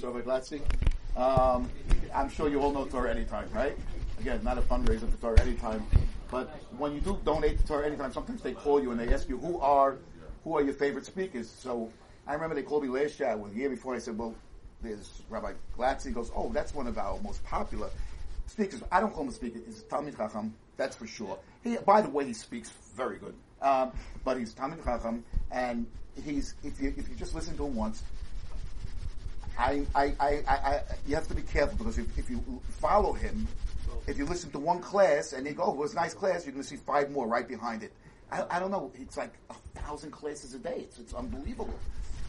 Shabbos, Rabbi Glatzy. Um, I'm sure you all know Torah Anytime, right? Again, not a fundraiser for Torah Anytime, but when you do donate to Torah Anytime, sometimes they call you and they ask you who are who are your favorite speakers. So I remember they called me last year, well, the year before. I said, well, there's Rabbi Glatzy. He goes, oh, that's one of our most popular speakers. I don't call him a speaker. He's Talmid Chacham, that's for sure. He, by the way, he speaks very good. Um, but he's Talmid Chacham, and he's if you if you just listen to him once, I, I, I, I, you have to be careful because if, if you follow him, if you listen to one class and you go, oh, it was a nice class, you're going to see five more right behind it. I, I don't know. It's like a thousand classes a day. It's, it's unbelievable.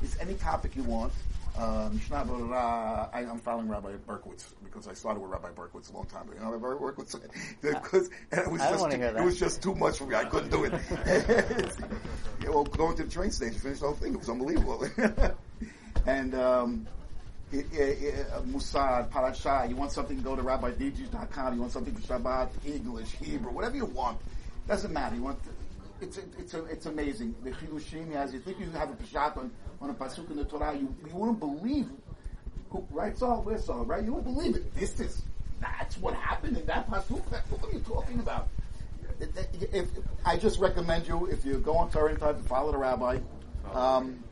It's any topic you want. Um, I, am following Rabbi Berkowitz because I started with Rabbi Berkowitz a long time ago. You know, Rabbi Berkowitz because it was just too, it was just too much for me. I couldn't do it. yeah, well, going to the train station, finish the whole thing. It was unbelievable. and um, Musad, Parashah, you want something, go to RabbiDGs.com. You want something for Shabbat, English, Hebrew, whatever you want. Doesn't matter. You want it's it's a, it's amazing. The Chidushim. You think you have a pashat on, on a pasuk in the Torah, you, you wouldn't believe. Who, writes all this Saul? Right? You wouldn't believe it. This is that's what happened in that pasuk. what are you talking about? If, if, I just recommend you, if you go on Torah time to follow the rabbi, um,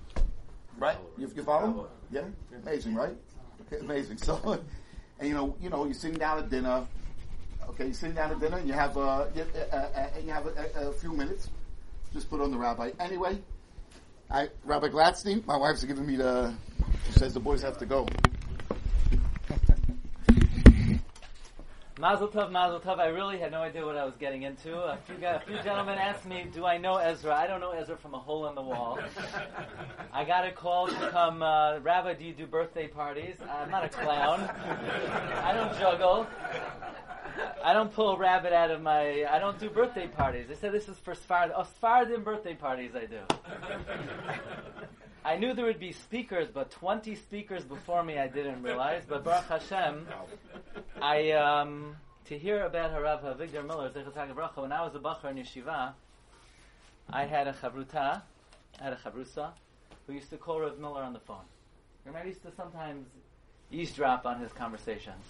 right? You, you follow? Yeah, amazing, right? Okay, amazing. So, and you know, you know, you're sitting down at dinner. Okay, you're sitting down at dinner, and you have uh, you, uh, uh, you have a, a, few minutes just put on the rabbi. Anyway, I, Rabbi Gladstein, my wife's giving me the, she says the boys have to go. Mazel tov, mazel tov. I really had no idea what I was getting into. A few, a few gentlemen asked me, "Do I know Ezra?" I don't know Ezra from a hole in the wall. I got a call to come. Uh, Rabbi, do you do birthday parties? I'm not a clown. I don't juggle. I don't pull a rabbit out of my. I don't do birthday parties. They said this is for Sfard. Oh, Sfardim birthday parties I do. I knew there would be speakers, but 20 speakers before me I didn't realize. But Baruch Hashem, I um, to hear about Harav Avigdor Miller, when I was a bacher in yeshiva, I had a chavruta, I had a chavrusa, who used to call Rav Miller on the phone. And I used to sometimes eavesdrop on his conversations.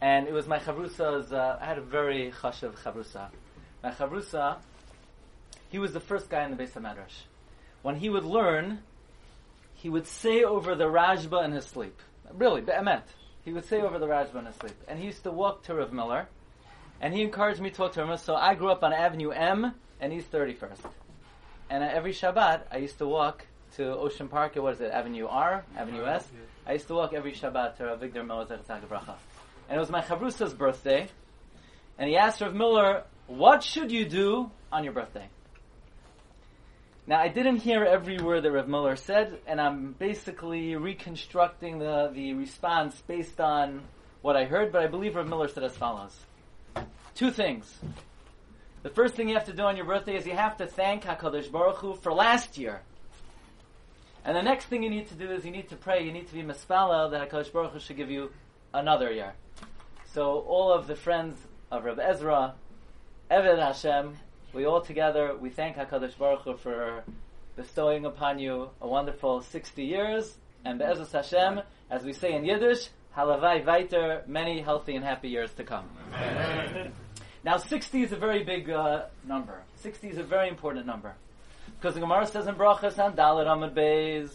And it was my chavrusa's, uh, I had a very chashav chavrusa. My chavrusa, he was the first guy in the base of Madrash. When he would learn, he would say over the Rashba in his sleep. Really, be'emet. He would say over the Rashba in his sleep. And he used to walk to Rav Miller, and he encouraged me to talk to him. So I grew up on Avenue M, and he's 31st. And every Shabbat, I used to walk to Ocean Park, what is it, Avenue R, Avenue S? I used to walk every Shabbat to Rav Victor Bracha and it was my chavrusa's birthday, and he asked Rav Miller, "What should you do on your birthday?" Now I didn't hear every word that Rav Miller said, and I'm basically reconstructing the the response based on what I heard. But I believe Rav Miller said as follows: Two things. The first thing you have to do on your birthday is you have to thank Hakadosh Baruch Hu for last year. And the next thing you need to do is you need to pray. You need to be mispala that Hakadosh Baruch Hu should give you another year. So all of the friends of Rabbi Ezra, Eved Hashem, we all together, we thank HaKadosh Baruch Hu for bestowing upon you a wonderful 60 years, and Be'ezus Hashem, as we say in Yiddish, halavai weiter, many healthy and happy years to come. Amen. Now 60 is a very big uh, number. 60 is a very important number. Because the Gemara says in Brachas and Dalit Amid Beis,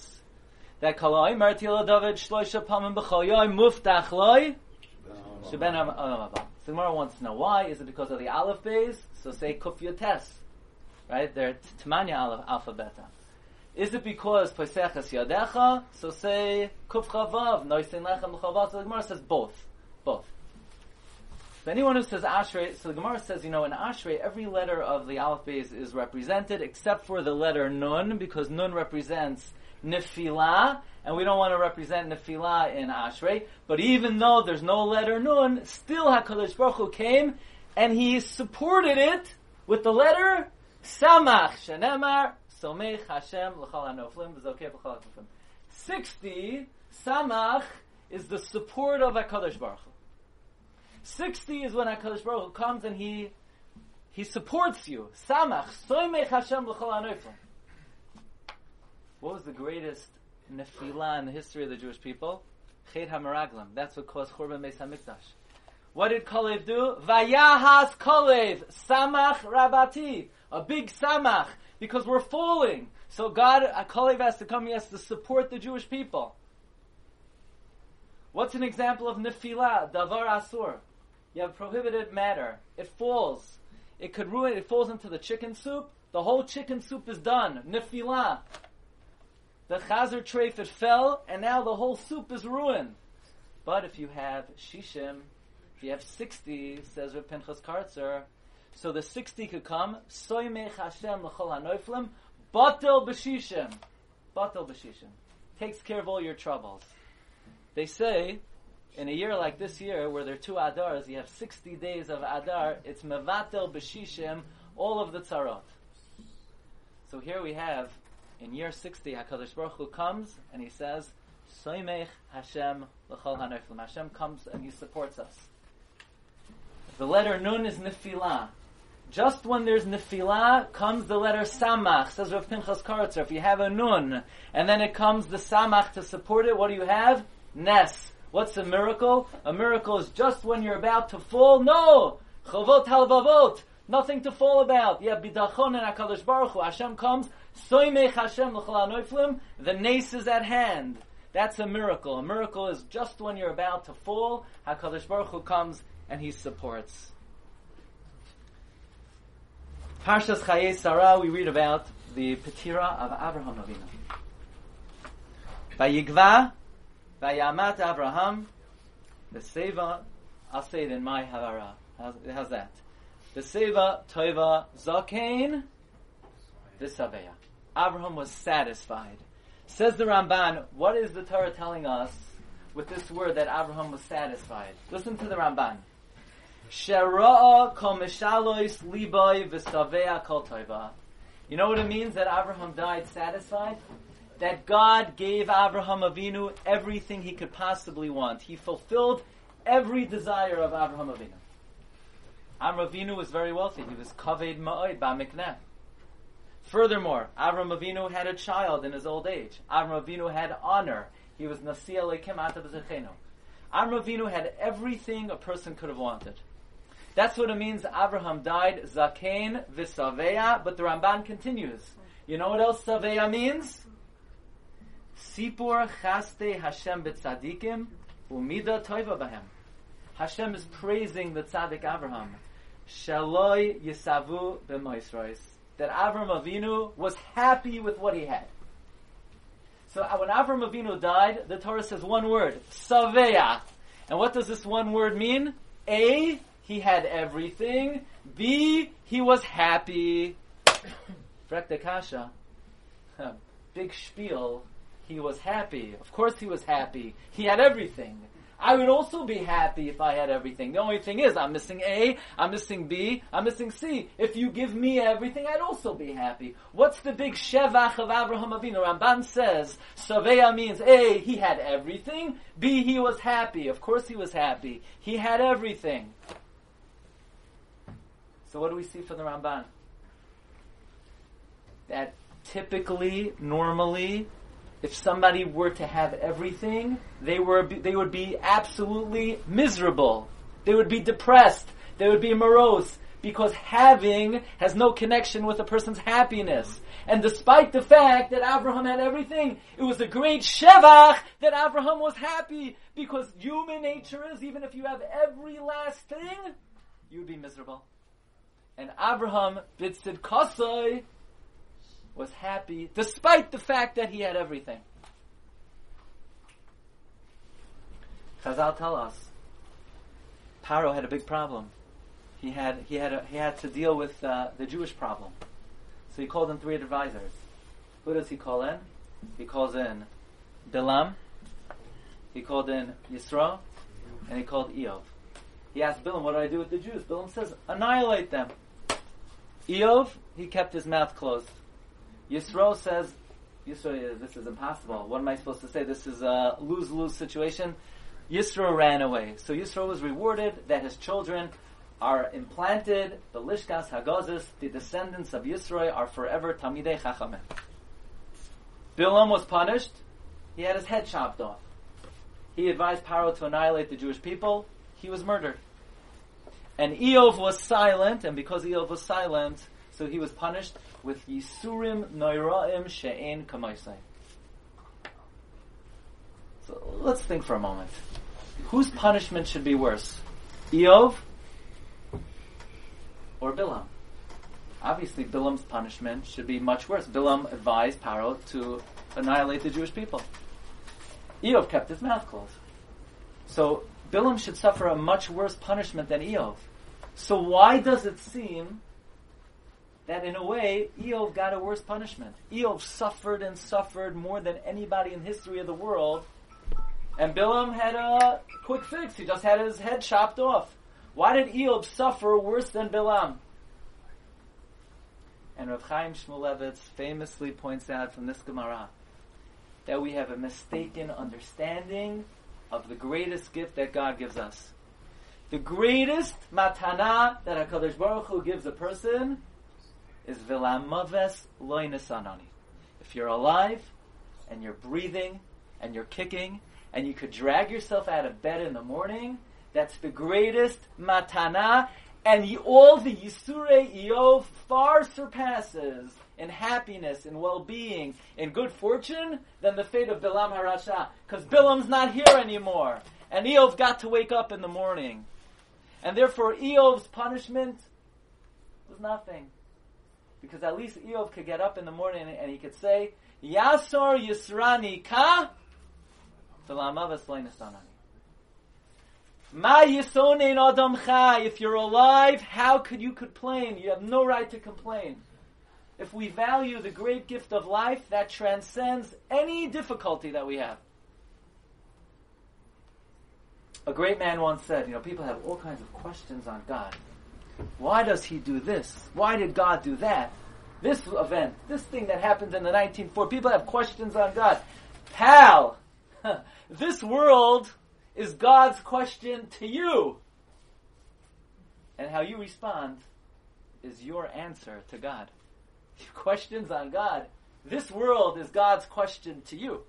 that Kaloi Martila David Shloisha Pamim B'choyoy Muftach Loi Sheben So the Gemara wants to know why. Is it because of the Aleph base? So say Kuf Yotes. Right? They're Tamanya Aleph, Alpha Beta. Is it because Poseches Yadecha? So say Kuf Chavav, Noisin Lechem Chavav. So the Gemara says both. Both. So anyone who says Ashrei, so the Gemara says, you know, in Ashrei, every letter of the Aleph base is represented except for the letter Nun, because Nun represents Nefilah, and we don't want to represent Nefilah in Ashrei. But even though there's no letter Nun, still Hakadosh Baruch Hu came and he supported it with the letter Samach Shenemar Somech Hashem L'chal Hanoflim V'Zokeh L'chal Sixty Samach is the support of Hakadosh Baruch Hu. Sixty is when Hakadosh Baruch Hu comes and he he supports you. Samach Somech Hashem L'chal Hanoflim. What was the greatest nefilah in the history of the Jewish people? Chet HaMeraglim. That's what caused Churban Beis HaMikdash. What did Kalev do? Vayahas Kalev, Samach Rabati. A big Samach, because we're falling. So God, uh, Kalev has to come, he has to support the Jewish people. What's an example of Nefilah, Davar Asur? You have prohibited matter. It falls. It could ruin, it falls into the chicken soup. The whole chicken soup is done. Nefilah. The chazer treif, it fell, and now the whole soup is ruined. But if you have shishim, if you have 60, says Reb Pinchas Koretzer, so the 60 could come, soymech Hashem l'chol hanoiflim, batel b'shishim. Batel b'shishim. Takes care of all your troubles. They say, in a year like this year, where there are two Adars, you have 60 days of Adar, it's mevatel b'shishim, all of the tzarot. So here we have, in year 60, HaKadosh Baruch Hu comes, and he says, Soymech Hashem l'chol hanoiflim. Hashem comes and he supports us. The letter Nun is Nefilah. Just when there's Nefilah, comes the letter Samach, says Rav Pinchas Koretzer. If you have a Nun, and then it comes the Samach to support it, what do you have? Nes. What's a miracle? A miracle is just when you're about to fall. No! Chavot halvavot. Nothing to fall about. Yeah, bidachon and HaKadosh Baruch Hu. Hashem comes. Soymech Hashem l'chol The nace is at hand. That's a miracle. A miracle is just when you're about to fall. HaKadosh Baruch Hu comes and He supports. Parshas Chayei Sarah, we read about the Petira of Abraham Avinu. Vayigva, Vayamat Abraham, the Seva, I'll say it in my Havara. How's, how's that? The Seva, Tova, Zakein, the Saveya. Abraham was satisfied. Says the Ramban, what is the Torah telling us with this word that Abraham was satisfied? Listen to the Ramban. You know what it means that Abraham died satisfied? That God gave Abraham Avinu everything he could possibly want. He fulfilled every desire of Abraham Avinu. Abraham Avinu was very wealthy. He was kaved ma'oid ba'mikneh. Furthermore, Avram Avinu had a child in his old age. Avram Avinu had honor. He was Nasi Alekim Avram Avinu had everything a person could have wanted. That's what it means Abraham died, Zakein Visaveya, but the Ramban continues. You know what else Saveya means? Sipur Chaste Hashem B'tzadikim Umida Toiva Bahem. Hashem is praising the tzaddik Abraham. Shaloi Yisavu B'moisrois. That Abraham Avinu was happy with what he had. So uh, when Abraham Avinu died, the Torah says one word, Saveya. And what does this one word mean? A, he had everything. B, he was happy. Frekta. Big spiel. He was happy. Of course he was happy. He had everything. I would also be happy if I had everything. The only thing is, I'm missing A, I'm missing B, I'm missing C. If you give me everything, I'd also be happy. What's the big shevach of Abraham Avinu? Ramban says, Saveya means A, he had everything, B, he was happy. Of course he was happy. He had everything. So what do we see from the Ramban? That typically, normally, if somebody were to have everything, they were they would be absolutely miserable. They would be depressed. They would be morose because having has no connection with a person's happiness. And despite the fact that Abraham had everything, it was a great shevach that Abraham was happy because human nature is even if you have every last thing, you'd be miserable. And Abraham Bidsid Kosoi was happy despite the fact that he had everything. Chazal tell us Paro had a big problem. He had he had a, he had to deal with uh, the Jewish problem. So he called in three advisors. Who does he call in? He calls in Bilam, he called in Yisro, and he called Eov. He asked Bilam, what do I do with the Jews? Bilam says, annihilate them. Eov, he kept his mouth closed. Yisro says, Yisro, this is impossible. What am I supposed to say? This is a lose-lose situation. Yisro ran away. So Yisro was rewarded that his children are implanted, the Lishkas Hagazis, the descendants of Yisro are forever Tamidei Chachamim. Bilam was punished. He had his head chopped off. he advised Paro to annihilate the Jewish people. He was murdered. And Eov was silent, and because Eov was silent, so he was punished with Yisurim Noiraim She'en Kamaisai. So let's think for a moment. Whose punishment should be worse? Eov or Bilam? Obviously, Bilam's punishment should be much worse. Bilam advised Paro to annihilate the Jewish people. Eov kept his mouth closed. So Bilam should suffer a much worse punishment than Eov. So why does it seem that in a way Eov got a worse punishment? Eov suffered and suffered more than anybody in history of the world, and Bilam had a quick fix. He just had his head chopped off. Why did Eov suffer worse than Bilam? And Rav Chaim Shmulevitz famously points out from this Gemara that we have a mistaken understanding of the greatest gift that God gives us. The greatest matana that HaKadosh Baruch Hu gives a person is vilamaves loinasanani. If you're alive, and you're breathing, and you're kicking, and you could drag yourself out of bed in the morning, that's the greatest matana, and all the Yisurei Eov far surpasses in happiness, in well-being, in good fortune than the fate of Bilam Harasha. Because Bilam's not here anymore. And Eov got to wake up in the morning. And therefore Eov's punishment was nothing. Because at least Eov could get up in the morning and he could say, Yasor Yisrani Ka Ma yisonein adam. If you're alive, how could you complain? You have no right to complain. If we value the great gift of life, that transcends any difficulty that we have. A great man once said, you know, people have all kinds of questions on God. Why does he do this? Why did God do that? This event, this thing that happened in the 1940s, people have questions on God. Pal, this world is God's question to you. And how you respond is your answer to God. Questions on God. This world is God's question to you.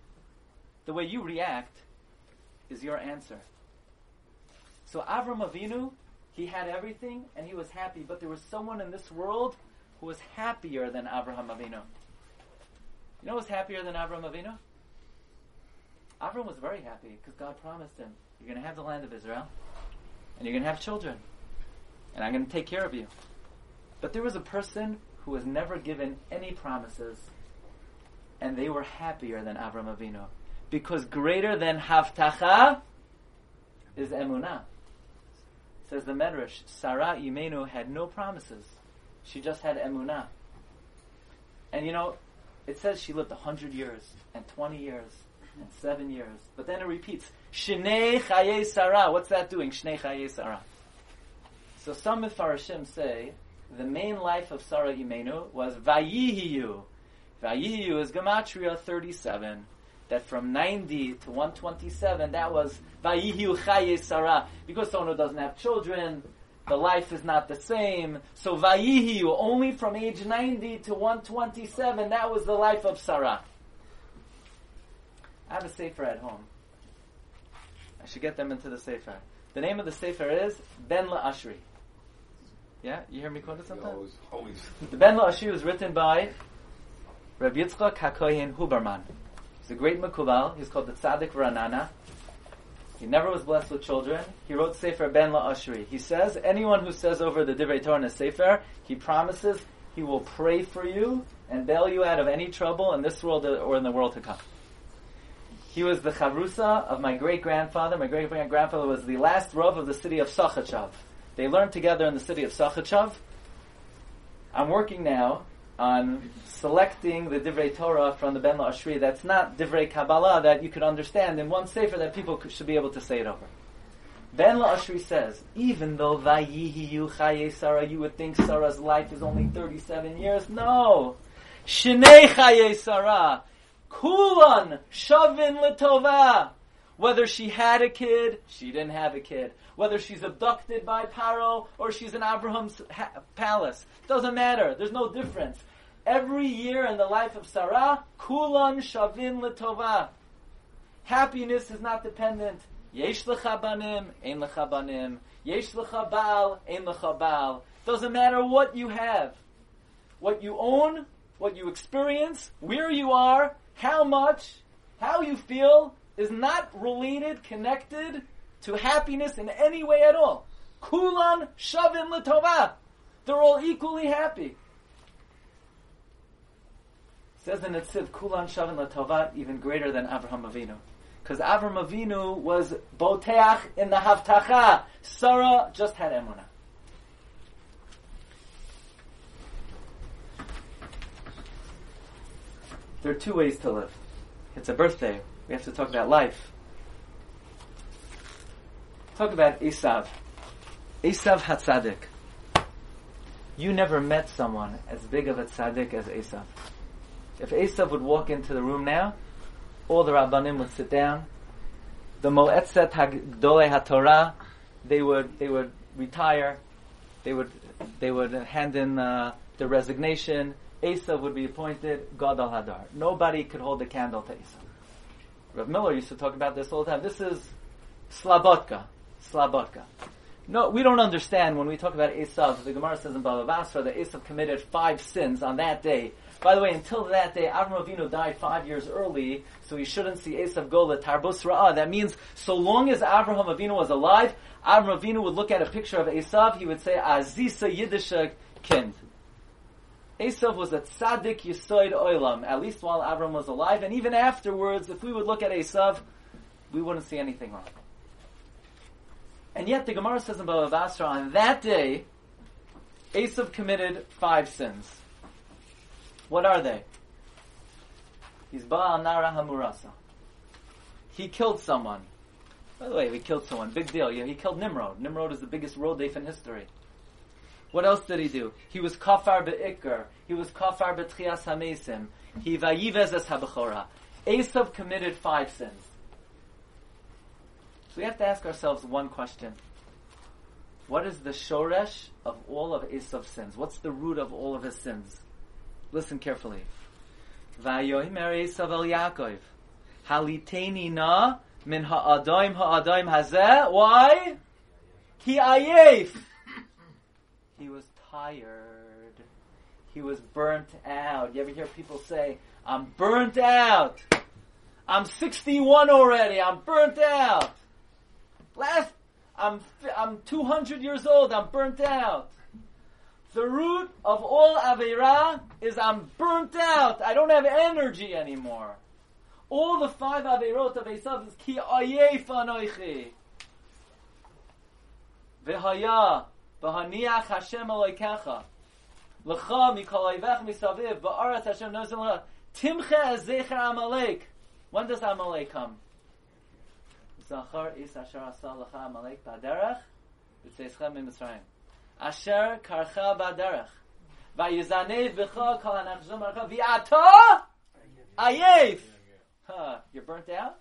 The way you react is your answer. So Avram Avinu, he had everything and he was happy, but there was someone in this world who was happier than Abraham Avinu. You know who's happier than Avram Avinu? Avram was very happy because God promised him, You're going to have the land of Israel, and you're going to have children, and I'm going to take care of you. But there was a person who was never given any promises, and they were happier than Avram Avinu. Because greater than Havtacha is Emunah. Says the Medrash, Sarah Imenu had no promises. She just had Emunah. And you know, it says she lived 100 years, and 20 years, and 7 years. But then it repeats, Shnei Chaye Sarah. What's that doing? Shnei Chaye Sarah. So some Mefarshim say the main life of Sarah Imenu was Vayihiyu. Vayihiyu is Gematria 37. That from 90 to 127, that was Vayihiyu Chaye Sarah. Because someone who doesn't have children, the life is not the same. So Vayihiyu, only from age 90 to 127, that was the life of Sarah. I have a sefer at home. I should get them into the sefer. The name of the sefer is Ben La'ashri. Yeah, you hear me quote it sometimes. Always, always. The Ben La'ashri was written by Rabbi Yitzchak Hakohen Huberman. He's a great Makubal. He's called the Tzaddik Ranana. He never was blessed with children. He wrote Sefer Ben La'ashri. He says, anyone who says over the Divrei Torah Sefer, he promises he will pray for you and bail you out of any trouble in this world or in the world to come. He was the Chavrusa of my great grandfather. My great grandfather was the last Rav of the city of Sachachav. They learned together in the city of Sachachav. I'm working now on selecting the Divrei Torah from the Ben La'ashri that's not Divrei Kabbalah that you could understand in one sefer that people could, should be able to say it over. Ben La'ashri says, even though Vayihiyu Chaye Sarah, you would think Sarah's life is only 37 years. No! Shnei Chaye Sarah! Kulan Shavin Litova! Whether she had a kid, she didn't have a kid. Whether she's abducted by Paro or she's in Abraham's ha- palace. Doesn't matter. There's no difference. Every year in the life of Sarah, Kulan Shavin Litova. Happiness is not dependent. Yesh lecha banim, ein lecha banim. Yesh lecha baal, ein lecha baal. Doesn't matter what you have. What you own, what you experience, where you are, how much, how you feel, is not related, connected to happiness in any way at all. Kulan shavin l'tova. They're all equally happy. says in Netziv, Kulan shavin l'tova, even greater than Avraham Avinu. Because Avraham Avinu was boteach in the Havtacha. Sarah just had emunah. There are two ways to live. It's a birthday. We have to talk about life. Talk about Esav. Esav Hatzadik. You never met someone as big of a tzaddik as Esav. If Esav would walk into the room now, all the Rabbanim would sit down. The Moetzet Hagdolei HaTorah, they would, they would retire. They would, they would hand in uh, the resignation. Esav would be appointed Gadol Hadar. Nobody could hold a candle to Esav. Rav Miller used to talk about this all the time. This is Slabotka. Slabotka. No, we don't understand when we talk about Esav. The Gemara says in Bava Basra that Esav committed five sins on that day. By the way, until that day, Avram Avinu died five years early, so he shouldn't see Esav go to Tarbus Ra'ah. That means, so long as Avraham Avinu was alive, Avram Avinu would look at a picture of Esav, he would say, Azisa Yiddisha Kind. Esav was a tzaddik yisoid oilam, at least while Avram was alive, and even afterwards, if we would look at Esav, we wouldn't see anything wrong. And yet the Gemara says in Bava Basra, on that day, Esav committed five sins. What are they? He's Baal Nara Hamurasa. He killed someone. By the way, he killed someone. Big deal. Yeah, he killed Nimrod. Nimrod is the biggest rodef in history. What else did he do? He was kafar be'ikr. He was kafar be'tchias hamesim. He vayivez es habechora. Esav committed five sins. So we have to ask ourselves one question. What is the shoresh of all of Esav's sins? What's the root of all of his sins? Listen carefully. Ha'adaim. Why? Ki. He was tired. He was burnt out. You ever hear people say, I'm burnt out. I'm 61 already. I'm burnt out. Last, I'm, I'm 200 years old. I'm burnt out. The root of all Aveira is I'm burnt out. I don't have energy anymore. All the five Aveirot of Esav is Ki Ayef Anoichi. V'haya V'haniach Hashem Eloikecha. L'cha mikol oivech misaviv ba'aretz Hashem nozim l'cha. Timche zecher Amalek. When does Amalek come? Zachar is asher asa l'cha Amalek ba'derech v'tzeischem miMitzrayim. Asher karcha ba'derech. V'yizanev b'cha kol hanachzum archa v'ata ayef. Huh, you're burnt out?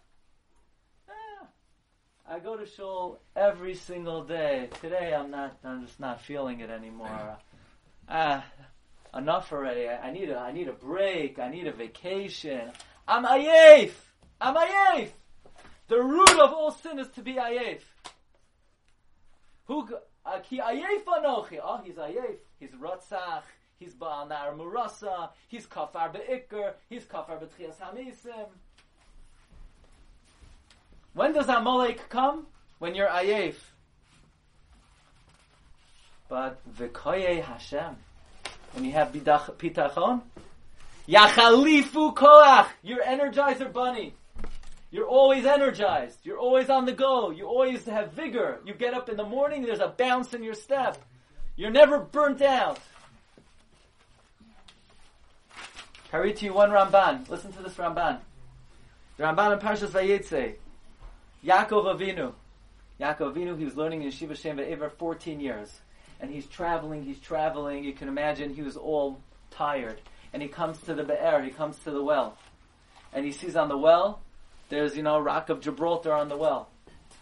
Ah, I go to shul every single day. Today I'm not. I'm just not feeling it anymore. Ah, enough already. I, I need a. I need a break. I need a vacation. I'm ayef. I'm ayef. The root of all sin is to be ayef. Who? uh, Ki ayef anochi. Oh, he's ayef. He's rotzach. He's ba'al nar murasa. He's kafar be'ikr. He's kafar be'tchias hamisim. When does Amalek come? When you're ayef. But v'koye Hashem. When you have pitachon. Yachalifu koach. You're energizer bunny. You're always energized. You're always on the go. You always have vigor. You get up in the morning, there's a bounce in your step. You're never burnt out. I read to you one Ramban. Listen to this Ramban. The Ramban in Parshas Vayetze. Yaakov Avinu. Yaakov Avinu, he was learning in Yeshiva Shem Ve'ever 14 years. And he's traveling, he's traveling. You can imagine he was all tired. And he comes to the Be'er, he comes to the well. And he sees on the well, there's, you know, Rock of Gibraltar on the well.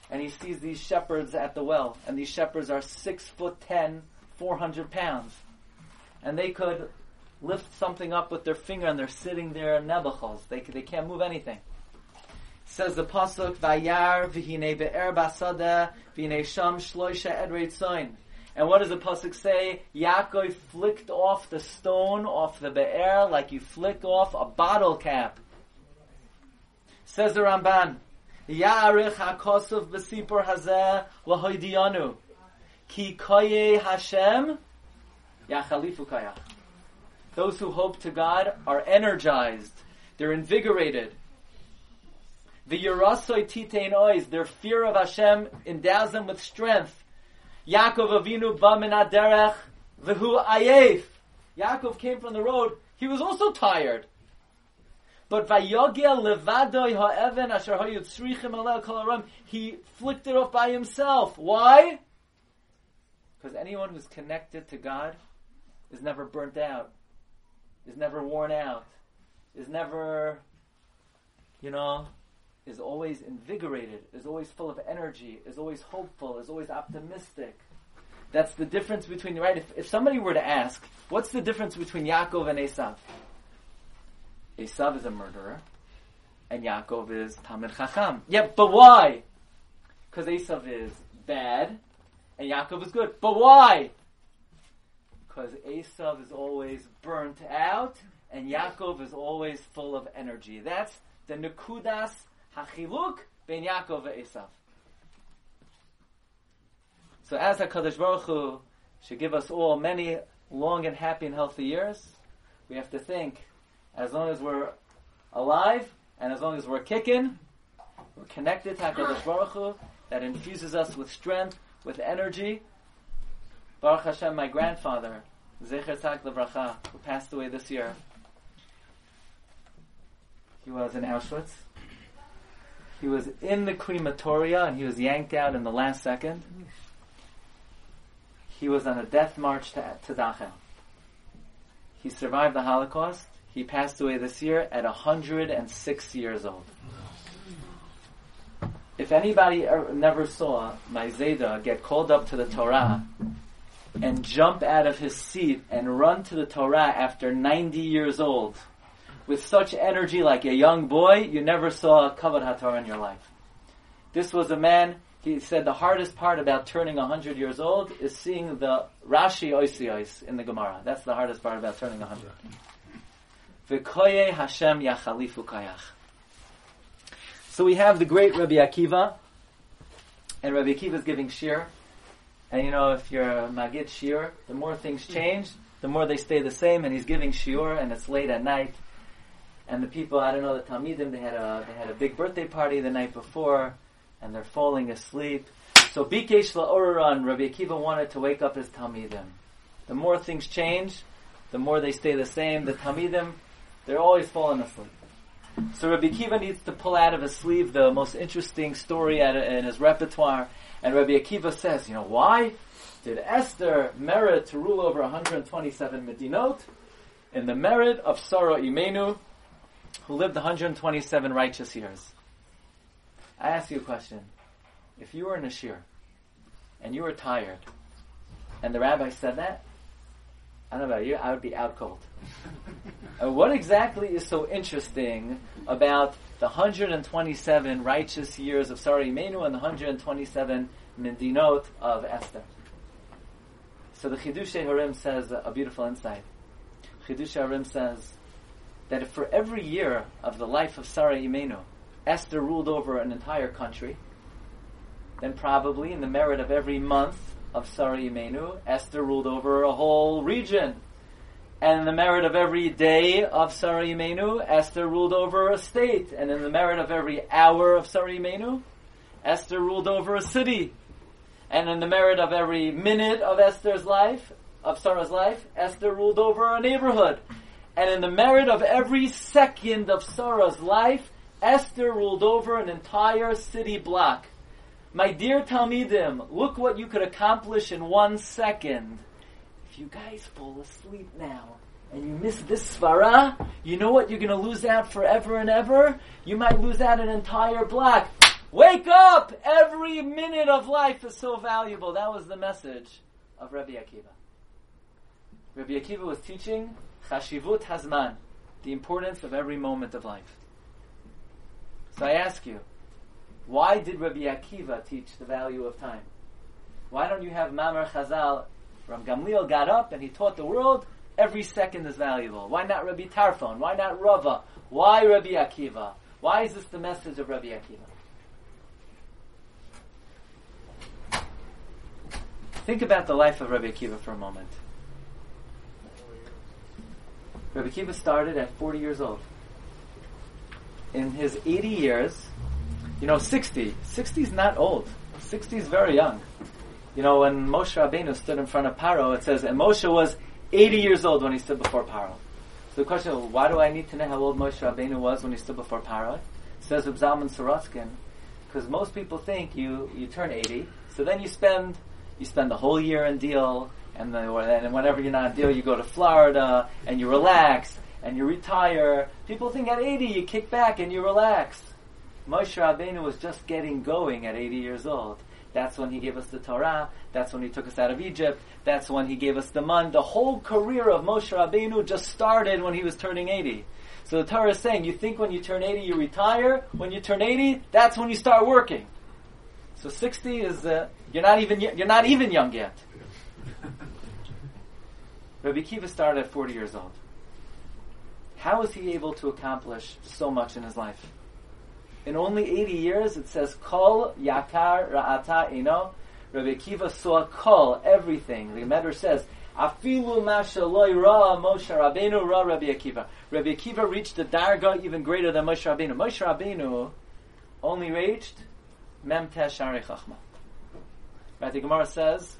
And he sees these shepherds at the well. And these shepherds are six foot ten, 400 pounds. And they could lift something up with their finger and they're sitting there nebachos. They, they can't move anything. Says the pasuk, "Vayar v'hine be'er basada v'hine sham shloisha edreit soin." And what does the pasuk say? Yaakov flicked off the stone off the be'er like you flick off a bottle cap. Says the Ramban, Ya'arich ha'kosov b'sipur hazeh l'hoidiyanu. Ki koye Hashem yachalifu kayach. Those who hope to God are energized. They're invigorated. The Yerasoi Titein Ois, their fear of Hashem endows them with strength. Yaakov Avinu ba min aderech v'hu ayef. Yaakov came from the road. He was also tired. But vayogel levadoi ha'even asher ha'yutzrichim alel kol aram. He flicked it off by himself. Why? Because anyone who's connected to God is never burnt out, is never worn out, is never, you know, is always invigorated, is always full of energy, is always hopeful, is always optimistic. That's the difference between, right? If, if somebody were to ask, what's the difference between Yaakov and Esav? Esav is a murderer, and Yaakov is Talmid Chacham. Yeah, but why? Because Esav is bad, and Yaakov is good. But why? Because Esav is always burnt out, and Yaakov is always full of energy. That's the Nekudas Hachiluk ben Yaakov Esav. So as HaKadosh Baruch Hu should give us all many long and happy and healthy years, we have to think, as long as we're alive, and as long as we're kicking, we're connected to HaKadosh Baruch Hu, that infuses us with strength, with energy. Baruch Hashem, my grandfather, Zecher Tak Levracha, who passed away this year, he was in Auschwitz. He was in the crematoria and he was yanked out in the last second. He was on a death march to, to Dachau. He survived the Holocaust. He passed away this year at 106 years old. If anybody er, never saw my Zayda get called up to the Torah and jump out of his seat and run to the Torah after 90 years old, with such energy like a young boy, you never saw a Kavod HaTorah in your life. This was a man, he said the hardest part about turning 100 years old is seeing the Rashi Oisios in the Gemara. That's the hardest part about turning 100. V'koye Hashem yachalifu kayach. So we have the great Rabbi Akiva, and Rabbi Akiva is giving shir. And you know, if you're a Magid shir, the more things change, the more they stay the same, and he's giving shiur, and it's late at night and the people I don't know the Talmidim they had a they had a big birthday party the night before, and they're falling asleep. So Bikesh La'oran, Rabbi Akiva wanted to wake up his Talmidim. The more things change, the more they stay the same. The Talmidim, they're always falling asleep. So Rabbi Akiva needs to pull out of his sleeve the most interesting story in his repertoire. And Rabbi Akiva says, you know, why did Esther merit to rule over 127 Medinot? In the merit of Sarah Imenu, who lived 127 righteous years. I ask you a question. If you were in a shir and you were tired and the rabbi said that, I don't know about you, I would be out cold. Uh, what exactly is so interesting about the 127 righteous years of Sarah Imenu and the 127 Medinot of Esther? So the Chidushei Harim says a beautiful insight. Chidushei Harim says, that for every year of the life of Sarah Imenu, Esther ruled over an entire country, then probably in the merit of every month of Sarah Imenu, Esther ruled over a whole region. And in the merit of every day of Sarah Imenu, Esther ruled over a state. And in the merit of every hour of Sarah Imenu, Esther ruled over a city. And in the merit of every minute of Esther's life, of Sarah's life, Esther ruled over a neighborhood. And in the merit of every second of Sarah's life, Esther ruled over an entire city block. My dear Talmidim, look what you could accomplish in one second. You guys fall asleep now and you miss this svara, you know what you're going to lose out forever and ever? You might lose out an entire block. Wake up! Every minute of life is so valuable. That was the message of Rabbi Akiva. Rabbi Akiva was teaching Chashivut Hazman, the importance of every moment of life. So I ask you, why did Rabbi Akiva teach the value of time? Why don't you have Mamar Chazal from Gamliel got up and he taught the world every second is valuable? Why not Rabbi Tarfon? Why not Rava? Why Rabbi Akiva? Why is this the message of Rabbi Akiva? Think about the life of Rabbi Akiva for a moment. Rabbi Akiva started at 40 years old. In his 80 years, you know, 60. 60 is not old. 60 is very young. You know, when Moshe Rabbeinu stood in front of Paro, it says, and Moshe was 80 years old when he stood before Paro. So the question is, why do I need to know how old Moshe Rabbeinu was when he stood before Paro? Says Zalman Sorotzkin, because most people think you, you turn 80, so then you spend you spend the whole year in Deal, and then and whenever you're not in Deal, you go to Florida and you relax and you retire. People think at 80 you kick back and you relax. Moshe Rabbeinu was just getting going at 80 years old. That's when he gave us the Torah. That's when he took us out of Egypt. That's when he gave us the man. The whole career of Moshe Rabbeinu just started when he was turning 80. So the Torah is saying, you think when you turn 80 you retire. When you turn 80, that's when you start working. So 60 is uh, you're not even you're not even young yet. Rabbi Kiva started at 40 years old. How was he able to accomplish so much in his life? In only 80 years, it says Kol Yakar Ra'ata Ino. Rabbi Kiva saw Kol, everything. The Medrash says, Afilu Mashaloi Ra Moshe Rabbeinu Ra Rabbi Akiva. Rabbi Akiva reached a darga even greater than Moshe Rabbeinu. Moshe Rabbeinu only reached Mem Tesh Shari Chachma. Right, the Gemara says,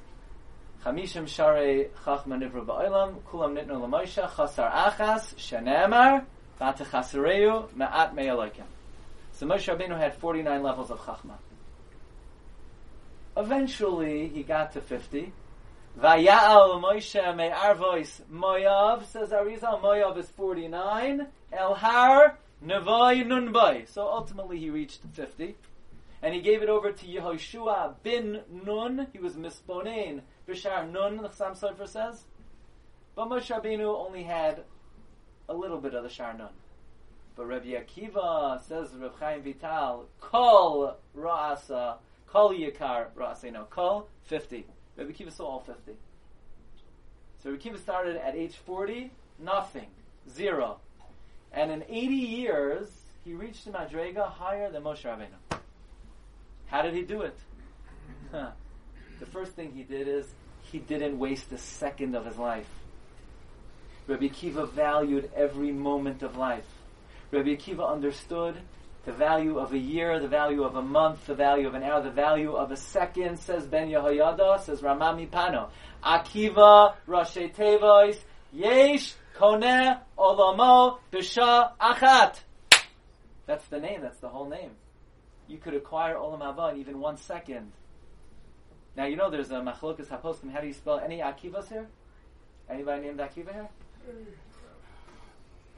Chamishim Shari Chachma Nivra Ba'olam, Kulam Nitnu L'Moshe, Chasar Achas, Shenemar, Vatechasareu, Ma'at Me'alokim. So Moshe Rabbeinu had 49 levels of Chachma. Eventually, he got to 50. Vaya'al Moshe Me'arvois Moyav, says Arizal, Moyav is 49. Elhar Nevoi Nunbai. So ultimately he reached 50 and he gave it over to Yehoshua bin Nun. He was misponein b'shar Nun. The Chassam Sofer says, but Moshe Rabbeinu only had a little bit of the Shar Nun. But Rabbi Akiva says Reb Chaim Vital, Kol Ra'asa, Kol Yikar Ra'asa, no, Kol 50. Rabbi Akiva saw all 50. So Rabbi Akiva started at age 40, nothing, zero. And in 80 years, he reached the Madrega higher than Moshe Rabbeinu. How did he do it? the first thing he did is he didn't waste a second of his life. Rabbi Akiva valued every moment of life. Rabbi Akiva understood the value of a year, the value of a month, the value of an hour, the value of a second, says Ben Yehoyada, says Ramami Pano. Akiva, Rashi Tevois, Yesh, Koneh, Olamo, Bisha, Achat. That's the name, that's the whole name you could acquire Olam Haba in even one second. Now you know there's a machlokas haposkim. How do you spell any Akivas here? Anybody named Akiva here?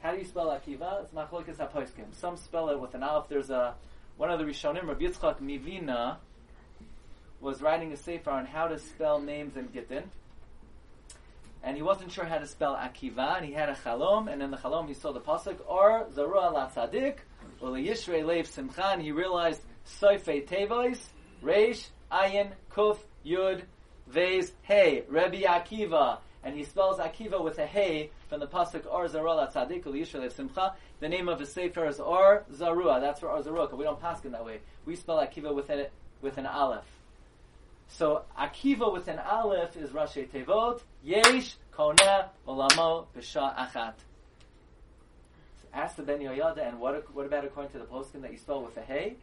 How do you spell Akiva? It's machlokas haposkim. Some spell it with an aleph. There's a one of the Rishonim, Rabbi Yitzchak Mivina, was writing a sefer on how to spell names in Gittin. And he wasn't sure how to spell Akiva, and he had a chalom, and in the chalom he saw the pasuk, or Zarua la tzadik, well, Yishrei Lev Simchan, he realized Soifei Tevois, Reish, Ayin, Kuf, Yud, Vez, Hey, Rebbe Akiva, and he spells Akiva with a Hey from the pasuk Or Zarua Tzadik Yishrei Lev Simcha. The name of the sefer is Or Zarua. That's for Or Zarua. We don't pass it that way. We spell Akiva with an with an Aleph. So Akiva with an Aleph is Rashi Tevot Yesh Koneh Olamo B'Sha Achat. Ask the Ben Yehoyada, and what, what about according to the poskim that you spell with a hey?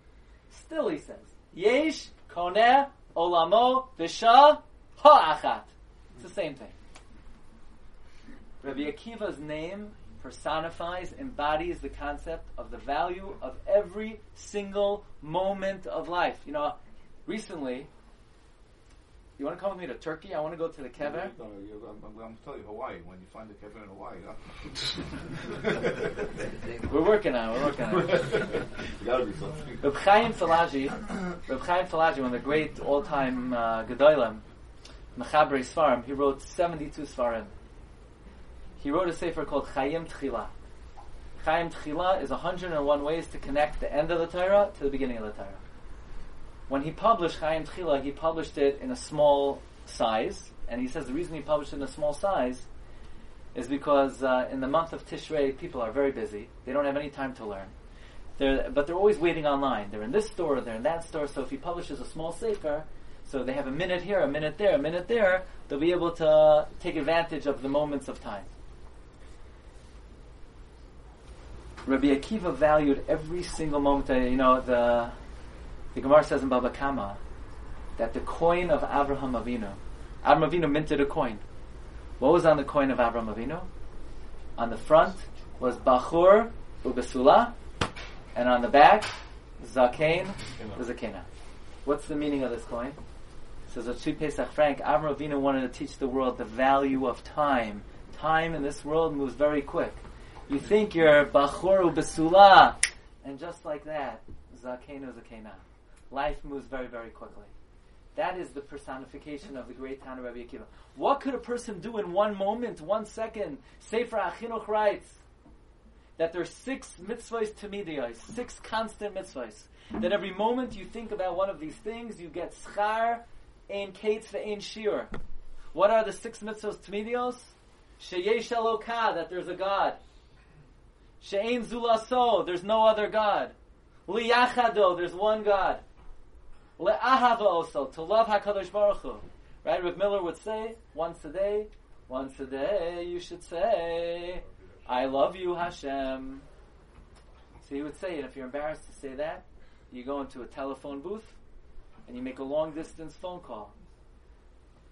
Still he says, Yesh koneh olamo v'sha ha'achat. It's the same thing. Rabbi Akiva's name personifies, embodies the concept of the value of every single moment of life. You know, recently, you want to come with me to Turkey? I want to go to the kever. No, I'm, going to tell you Hawaii. When you find the kever in Hawaii, huh? we're working on it. We're working on it. Got to be something. Reb Chaim Falaji, Reb Chaim Falaji, one of the great all-time uh, gedolim, Mechaber Svarim, he wrote 72 Svarim. He wrote a sefer called Chayim Tchila. Chaim Tchila is 101 ways to connect the end of the Torah to the beginning of the Torah. When he published Chaim Tchila, he published it in a small size, and he says the reason he published it in a small size is because uh, in the month of Tishrei, people are very busy. They don't have any time to learn. They're, but they're always waiting online. They're in this store, they're in that store. So if he publishes a small sefer, so they have a minute here, a minute there, a minute there, they'll be able to take advantage of the moments of time. Rabbi Akiva valued every single moment. you know, the the Gemara says in Baba Kama that the coin of Abraham Avinu, Abraham Avinu minted a coin. What was on the coin of Abraham Avinu? On the front was Bachur Ubesula, and on the back, Zakein Zakena. What's the meaning of this coin? says a Tzvi Pesach Frank, Avraham Avinu wanted to teach the world the value of time. Time in this world moves very quick. You think you're Bachuru Besula, and just like that, Zakenu Zakena. Life moves very, very quickly. That is the personification of the great Tana Rabbi Akiva. What could a person do in one moment, one second? Sefer Achinuch writes that there are six mitzvahs tamidiyos, six constant mitzvahs. That every moment you think about one of these things, you get schar, ein kates, ve'ein shir. What are the six mitzvahs tamidiyos? Sheyesh Eloka, that there's a God. She'ein zulaso, there's no other God. Liyachado, there's one God. Le'ahava also, to love HaKadosh Baruch Hu. Right? Rav Miller would say, once a day, once a day you should say, I love you, Hashem. So he would say it. If you're embarrassed to say that, you go into a telephone booth and you make a long distance phone call.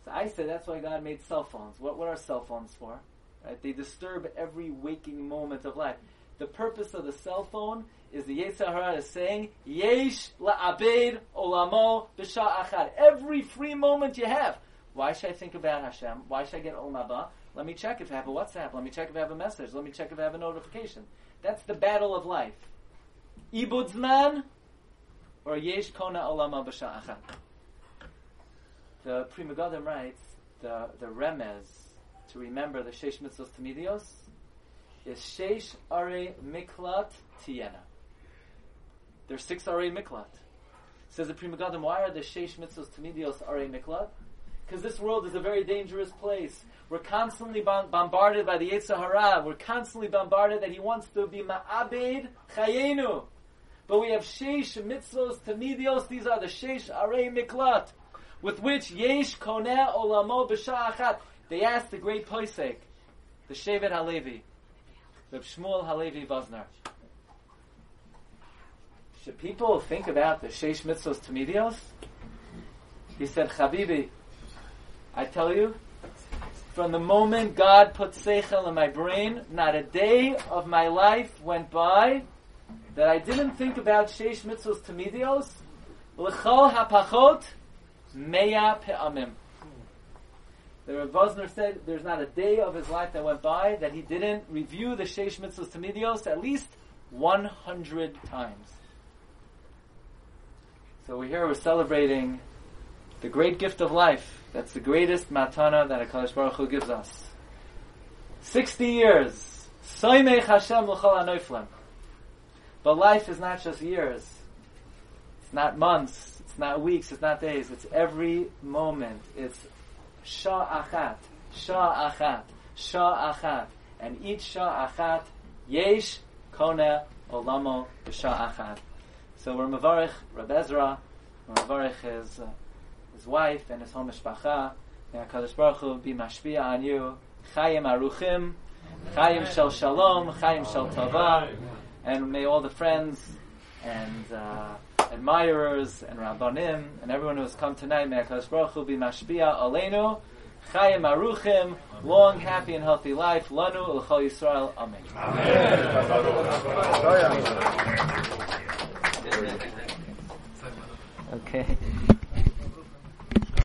So I say that's why God made cell phones. What, what are cell phones for? Right? They disturb every waking moment of life. The purpose of the cell phone is the Yetzer Hara is saying, Yesh la'abed olamo b'sha achad. Every free moment you have. Why should I think about Hashem? Why should I get Olam? Let me check if I have a WhatsApp. Let me check if I have a message. Let me check if I have a notification. That's the battle of life. Ibud Zman or Yesh Kona Olama B'sha Achad. The Pri Megadim writes, the, the remez to remember the Sheish Mitzvos Tamidios is Sheish Are Miklat Tiena. There's six Are Miklat. Says the Pri Megadim, why are the Sheish Mitzvos Tamidios Are Miklat? Because this world is a very dangerous place. We're constantly bombarded by the Yetzer Hara. We're constantly bombarded that he wants to be Ma'abed Chayenu. But we have Sheish Mitzvos Tamidios. These are the Sheish Are Miklat. With which Yesh Koneh Olamo B'Sha'achat. They asked the great Poisek, the Shevet Halevi, Reb Shmuel Halevi Vosner. Should people think about the Sheish Mitzvos Tamidios? He said, Chabibi, I tell you, from the moment God put Seichel in my brain, not a day of my life went by that I didn't think about Sheish Mitzvos Tamidios, L'chol HaPachot, Meya Pe'amim. The Rav Vosner said there's not a day of his life that went by that he didn't review the Sheish Mitzvahs Tamidios at least 100 times. So we're here, we're celebrating the great gift of life. That's the greatest matana that HaKadosh Baruch Hu gives us. 60 years. Soimech Hashem l'chol anoiflem. But life is not just years. It's not months. It's not weeks. It's not days. It's every moment. It's Shah Achat, Shah Achat, Shah Achat. And each Shah Achat, Yesh Kone Olamo B'Shah Achat. So we're Mavarich Reb Ezra, we're Mavarich his, uh, his wife and his home Mishpacha. May HaKadosh Baruch Hu be mashpia on you. Chayim Aruchim, Chayim Shel Shalom, Chayim Shel Tova. And may all the friends and uh, admirers and rabbanim and everyone who has come tonight, may HaKadosh Baruch Hu be mashpia aleinu, chayim aruchim, long, happy, and healthy life. Lanu l'chol Yisrael. Amen. Amen. Okay.